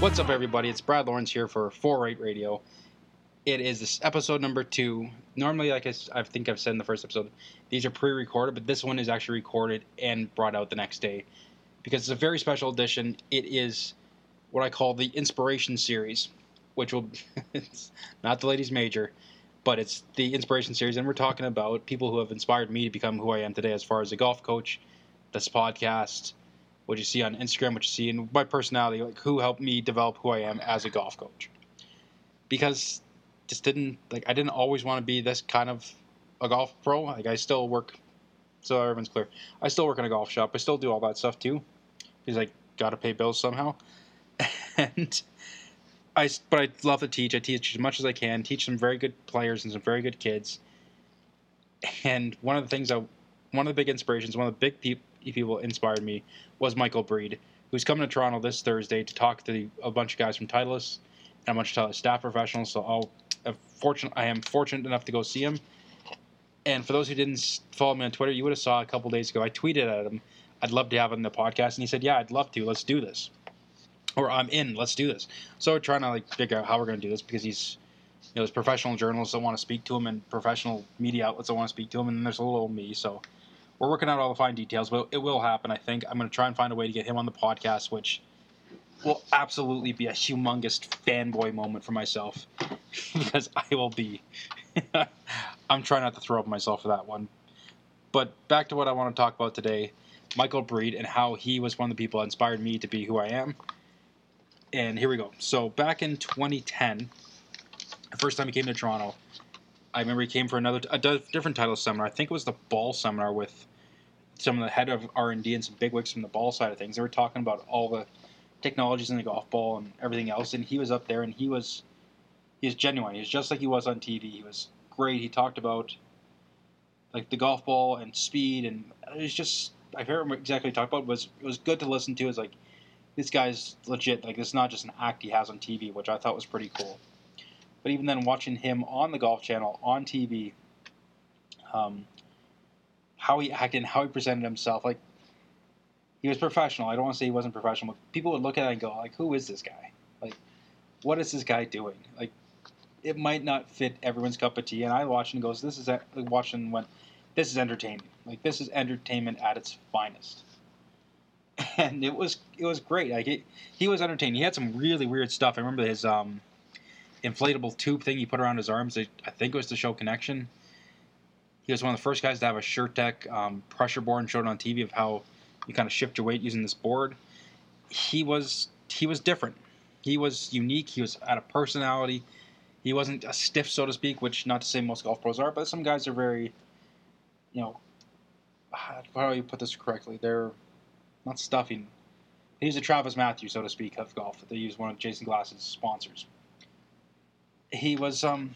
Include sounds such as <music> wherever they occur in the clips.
What's up, everybody? It's Brad Lawrence here for 4-8 Radio. It is this episode number two. Normally, like I think I've said in the first episode, these are pre-recorded, but this one is actually recorded and brought out the next day because it's a very special edition. It is what I call the Inspiration Series, which will <laughs> it's not the ladies' major, but it's the Inspiration Series, and we're talking about people who have inspired me to become who I am today, as far as a golf coach, this podcast, what you see on Instagram, what you see in my personality, like who helped me develop who I am as a golf coach. Because just didn't like I didn't always want to be this kind of a golf pro. Like I still work so everyone's clear. I still work in a golf shop. I still do all that stuff too. Because I gotta pay bills somehow. <laughs> and I but I love to teach. I teach as much as I can, teach some very good players and some very good kids. And one of the things I one of the big inspirations, one of the big peop people inspired me was Michael Breed, who's coming to Toronto this Thursday to talk to the, a bunch of guys from Titleist and a bunch of Titleist staff professionals. So I'll, uh, i fortunate, I am fortunate enough to go see him. And for those who didn't follow me on Twitter, you would have saw a couple days ago. I tweeted at him, "I'd love to have him in the podcast," and he said, "Yeah, I'd love to. Let's do this." Or I'm in. Let's do this. So we're trying to like figure out how we're going to do this because he's, you know, there's professional journalists that want to speak to him and professional media outlets that want to speak to him, and then there's a little old me. So we're working out all the fine details, but it will happen. I think I'm going to try and find a way to get him on the podcast, which will absolutely be a humongous fanboy moment for myself <laughs> because I will be. <laughs> I'm trying not to throw up myself for that one. But back to what I want to talk about today Michael Breed and how he was one of the people that inspired me to be who I am. And here we go. So back in 2010, the first time he came to Toronto, I remember he came for another a different Titleist seminar. I think it was the ball seminar with some of the head of R and D and some bigwigs from the ball side of things. They were talking about all the technologies in the golf ball and everything else. And he was up there and he was he was genuine. He was just like he was on TV. He was great. He talked about like the golf ball and speed and it was just I can't remember exactly what he talked about. Was it was good to listen to. It's like this guy's legit. Like it's not just an act he has on TV, which I thought was pretty cool. But even then, watching him on the Golf Channel on TV, um, how he acted, how he presented himself, like he was professional. I don't want to say he wasn't professional, but people would look at it and go, like, who is this guy? Like, what is this guy doing? Like, it might not fit everyone's cup of tea. And I watched and goes, this is like, watching when this is entertaining. Like, this is entertainment at its finest. <laughs> And it was it was great. Like it, he was entertaining. He had some really weird stuff. I remember his um, inflatable tube thing he put around his arms. I think it was to show connection. He was one of the first guys to have a SureTech um, pressure board and showed it on TV of how you kind of shift your weight using this board. He was he was different. He was unique. He was had a personality. He wasn't a stiff, so to speak, which not to say most golf pros are, but some guys are very, you know, how do you put this correctly? They're not stuffing. He's a Travis Matthews, so to speak, of golf. They use one of Jason Glass's sponsors. He was um,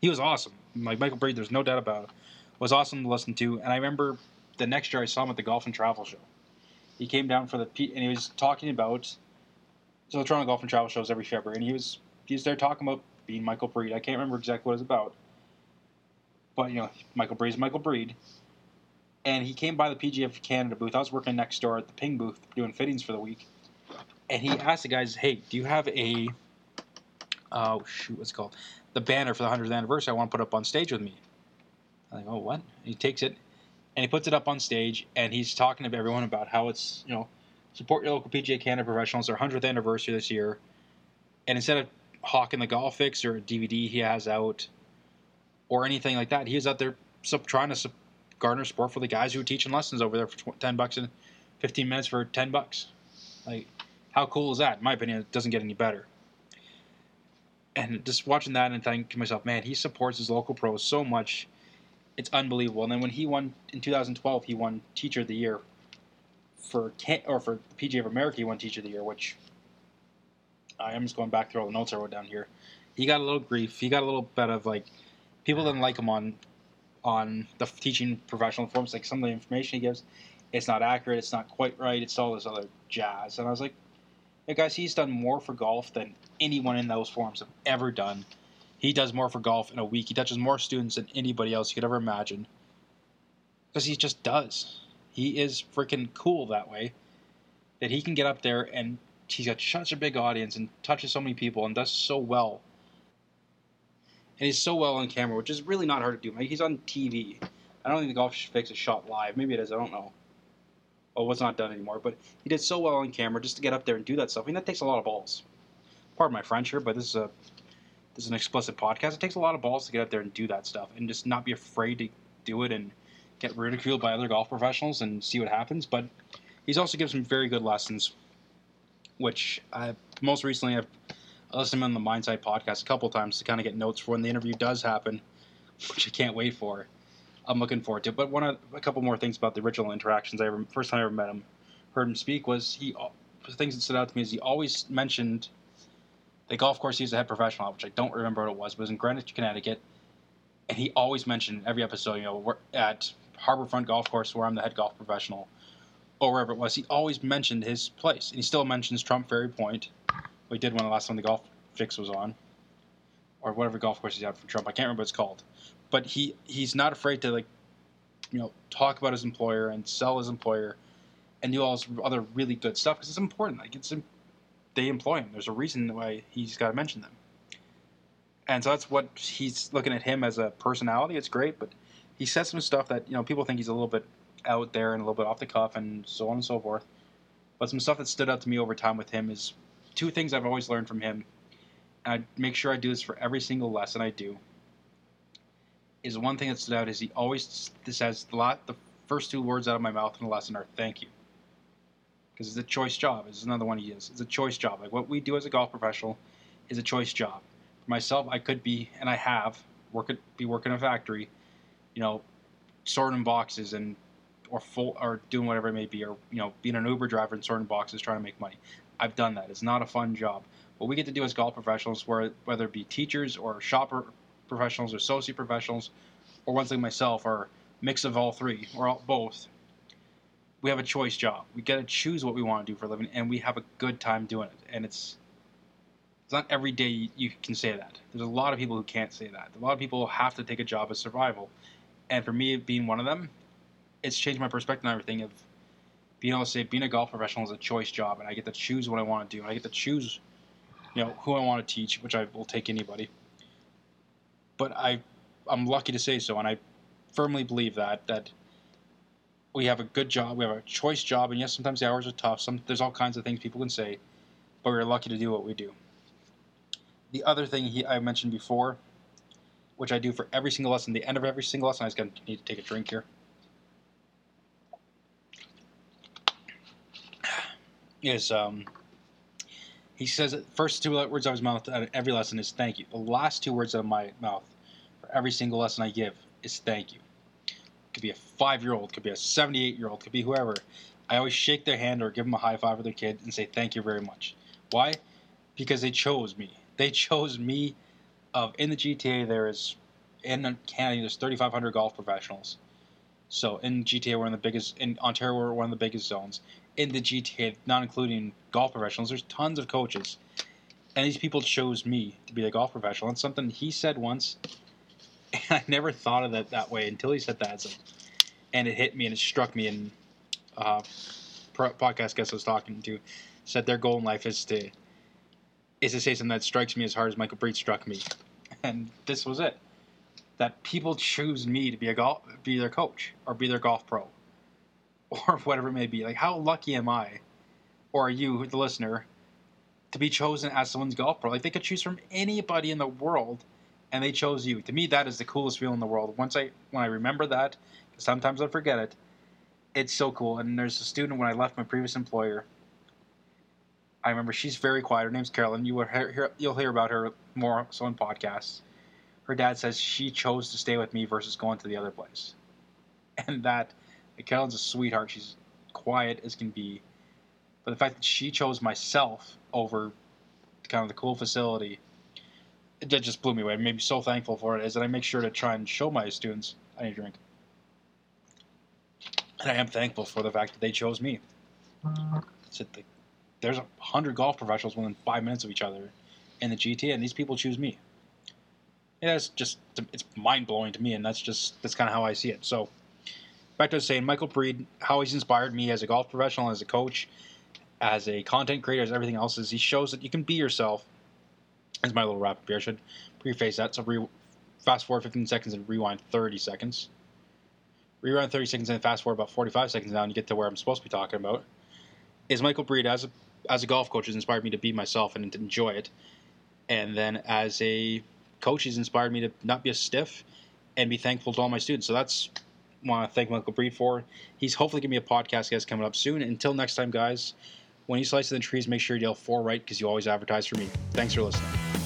he was awesome. Like Michael Breed, there's no doubt about it. Was awesome to listen to, and I remember the next year I saw him at the Golf and Travel Show. He came down for the and he was talking about so the Toronto Golf and Travel shows every February, and he was he was there talking about being Michael Breed. I can't remember exactly what it was about, but you know Michael Breed is Michael Breed, and he came by the PGA of Canada booth. I was working next door at the Ping booth doing fittings for the week, and he asked the guys, "Hey, do you have a oh shoot, what's it called? The banner for the hundredth anniversary. I want to put up on stage with me." I'm like, "Oh, what?" He takes it and he puts it up on stage, and he's talking to everyone about how it's you know support your local PGA Canada professionals. Their hundredth anniversary this year, and instead of hawking the golf fix or a DVD he has out or anything like that, he was out there trying to garner support for the guys who are teaching lessons over there for ten bucks and fifteen minutes for ten bucks. Like, how cool is that? In my opinion, it doesn't get any better. And just watching that and thinking to myself, man, he supports his local pros so much it's unbelievable. And then when he won in 2012, he won Teacher of the Year for Can- or for PGA of America. He won Teacher of the Year, which I am just going back through all the notes I wrote down here. He got a little grief. He got a little bit of like people didn't like him on on the teaching professional forums. Like some of the information he gives, it's not accurate. It's not quite right. It's all this other jazz. And I was like, hey guys, he's done more for golf than anyone in those forums have ever done. He does more for golf in a week. He touches more students than anybody else you could ever imagine. Because he just does. He is freaking cool that way. That he can get up there and he's got such a big audience and touches so many people and does so well. And he's so well on camera, which is really not hard to do. Like, he's on TV. I don't think the Golf Fix a shot live. Maybe it is. I don't know. Oh, was not done anymore. But he did so well on camera just to get up there and do that stuff. I mean, that takes a lot of balls. Pardon my French here, but this is a this is an explicit podcast. It takes a lot of balls to get up there and do that stuff and just not be afraid to do it and get ridiculed by other golf professionals and see what happens. But he's also given some very good lessons, which I most recently I've listened to him on the Mindside podcast a couple times to kind of get notes for when the interview does happen, <laughs> which I can't wait for. I'm looking forward to. It. But one of, a couple more things about the original interactions I ever first time I ever met him, heard him speak was he the things that stood out to me is he always mentioned the golf course he was a head professional at, which I don't remember what it was, but it was in Greenwich, Connecticut. And he always mentioned every episode, you know, we're at Harborfront Golf Course where I'm the head golf professional, or wherever it was. He always mentioned his place. And he still mentions Trump Ferry Point. We did one the last time the golf fix was on, or whatever golf course he's at for Trump. I can't remember what it's called. But he he's not afraid to like, you know, talk about his employer and sell his employer, and do all this other really good stuff because it's important. Like it's they employ him. There's a reason why he's got to mention them. And so that's what he's looking at him as a personality. It's great, but he says some stuff that you know people think he's a little bit out there and a little bit off the cuff and so on and so forth. But some stuff that stood out to me over time with him is two things I've always learned from him. And I make sure I do this for every single lesson I do. Is one thing that stood out is he always says a lot. The first two words out of my mouth in a lesson are "thank you." because it's a choice job. Is another one he is. It's a choice job. Like what we do as a golf professional is a choice job. For myself, I could be, and I have, work at, be working in a factory, you know, sorting boxes and or full or doing whatever it may be, or you know, being an Uber driver and sorting boxes trying to make money. I've done that. It's not a fun job. What we get to do as golf professionals, where whether it be teachers or shopper professionals or associate professionals, or ones like myself, are mix of all three or all, both we have a choice job. We get to choose what we want to do for a living, and we have a good time doing it. And it's it's not every day you can say that. There's a lot of people who can't say that. A lot of people have to take a job as survival, and for me, being one of them, it's changed my perspective on everything. Of being able to say being a golf professional is a choice job, and I get to choose what I want to do. I get to choose, you know, who I want to teach, which I will take anybody. But I, I'm lucky to say so, and I firmly believe that that we have a good job, we have a choice job, and yes, sometimes the hours are tough. Some there's all kinds of things people can say, but we're lucky to do what we do. The other thing he, I mentioned before, which I do for every single lesson, the end of every single lesson, I just gonna need to take a drink here. Is um, he says the first two words out of his mouth at every lesson is thank you. The last two words out of my mouth for every single lesson I give is thank you could be a five year old, could be a 78 year old, could be whoever. I always shake their hand or give them a high five with their kid and say thank you very much. Why? Because they chose me. They chose me. Of in the GTA, there is in Canada there's 3,500 golf professionals. So in GTA, we're of the biggest. In Ontario, we're one of the biggest zones. In the GTA, not including golf professionals, there's tons of coaches, and these people chose me to be a golf professional. And something he said once and <laughs> I never thought of it that way until he said that. So, and it hit me and it struck me. And uh, podcast guest I was talking to said their goal in life is to is to say something that strikes me as hard as Michael Breed struck me, <laughs> and this was it. That people choose me to be a golf, be their coach, or be their golf pro, <laughs> or whatever it may be. Like, how lucky am I, or are you, the listener, to be chosen as someone's golf pro? Like, they could choose from anybody in the world and they chose you. To me, that is the coolest feeling in the world. Once I when I remember that, sometimes I forget it. It's so cool. And there's a student when I left my previous employer. I remember she's very quiet. Her name's Carolyn. You will hear, you'll hear about her more so in podcasts. Her dad says she chose to stay with me versus going to the other place, and that Carolyn's a sweetheart. She's quiet as can be, but the fact that she chose myself over kind of the cool facility that just blew me away. I made me so thankful for it is that I make sure to try and show my students I need a drink. And I am thankful for the fact that they chose me. There's a hundred golf professionals within five minutes of each other in the GTA, and these people choose me. It's just it's mind blowing to me, and that's just that's kind of how I see it. So, back to saying, Michael Breed, how he's inspired me as a golf professional, as a coach, as a content creator, as everything else is. He shows that you can be yourself. As my little wrap up here, I should preface that. So re- fast forward 15 seconds and rewind 30 seconds. Rewind 30 seconds and fast forward about 45 seconds now, and you get to where I'm supposed to be talking about. Is Michael Breed as a as a golf coach has inspired me to be myself and to enjoy it, and then as a coach, he's inspired me to not be a stiff and be thankful to all my students. So that's want to thank Michael Breed for. He's hopefully going to be a podcast guest coming up soon. Until next time, guys, when you slice the trees, make sure you yell four right because you always advertise for me. Thanks for listening.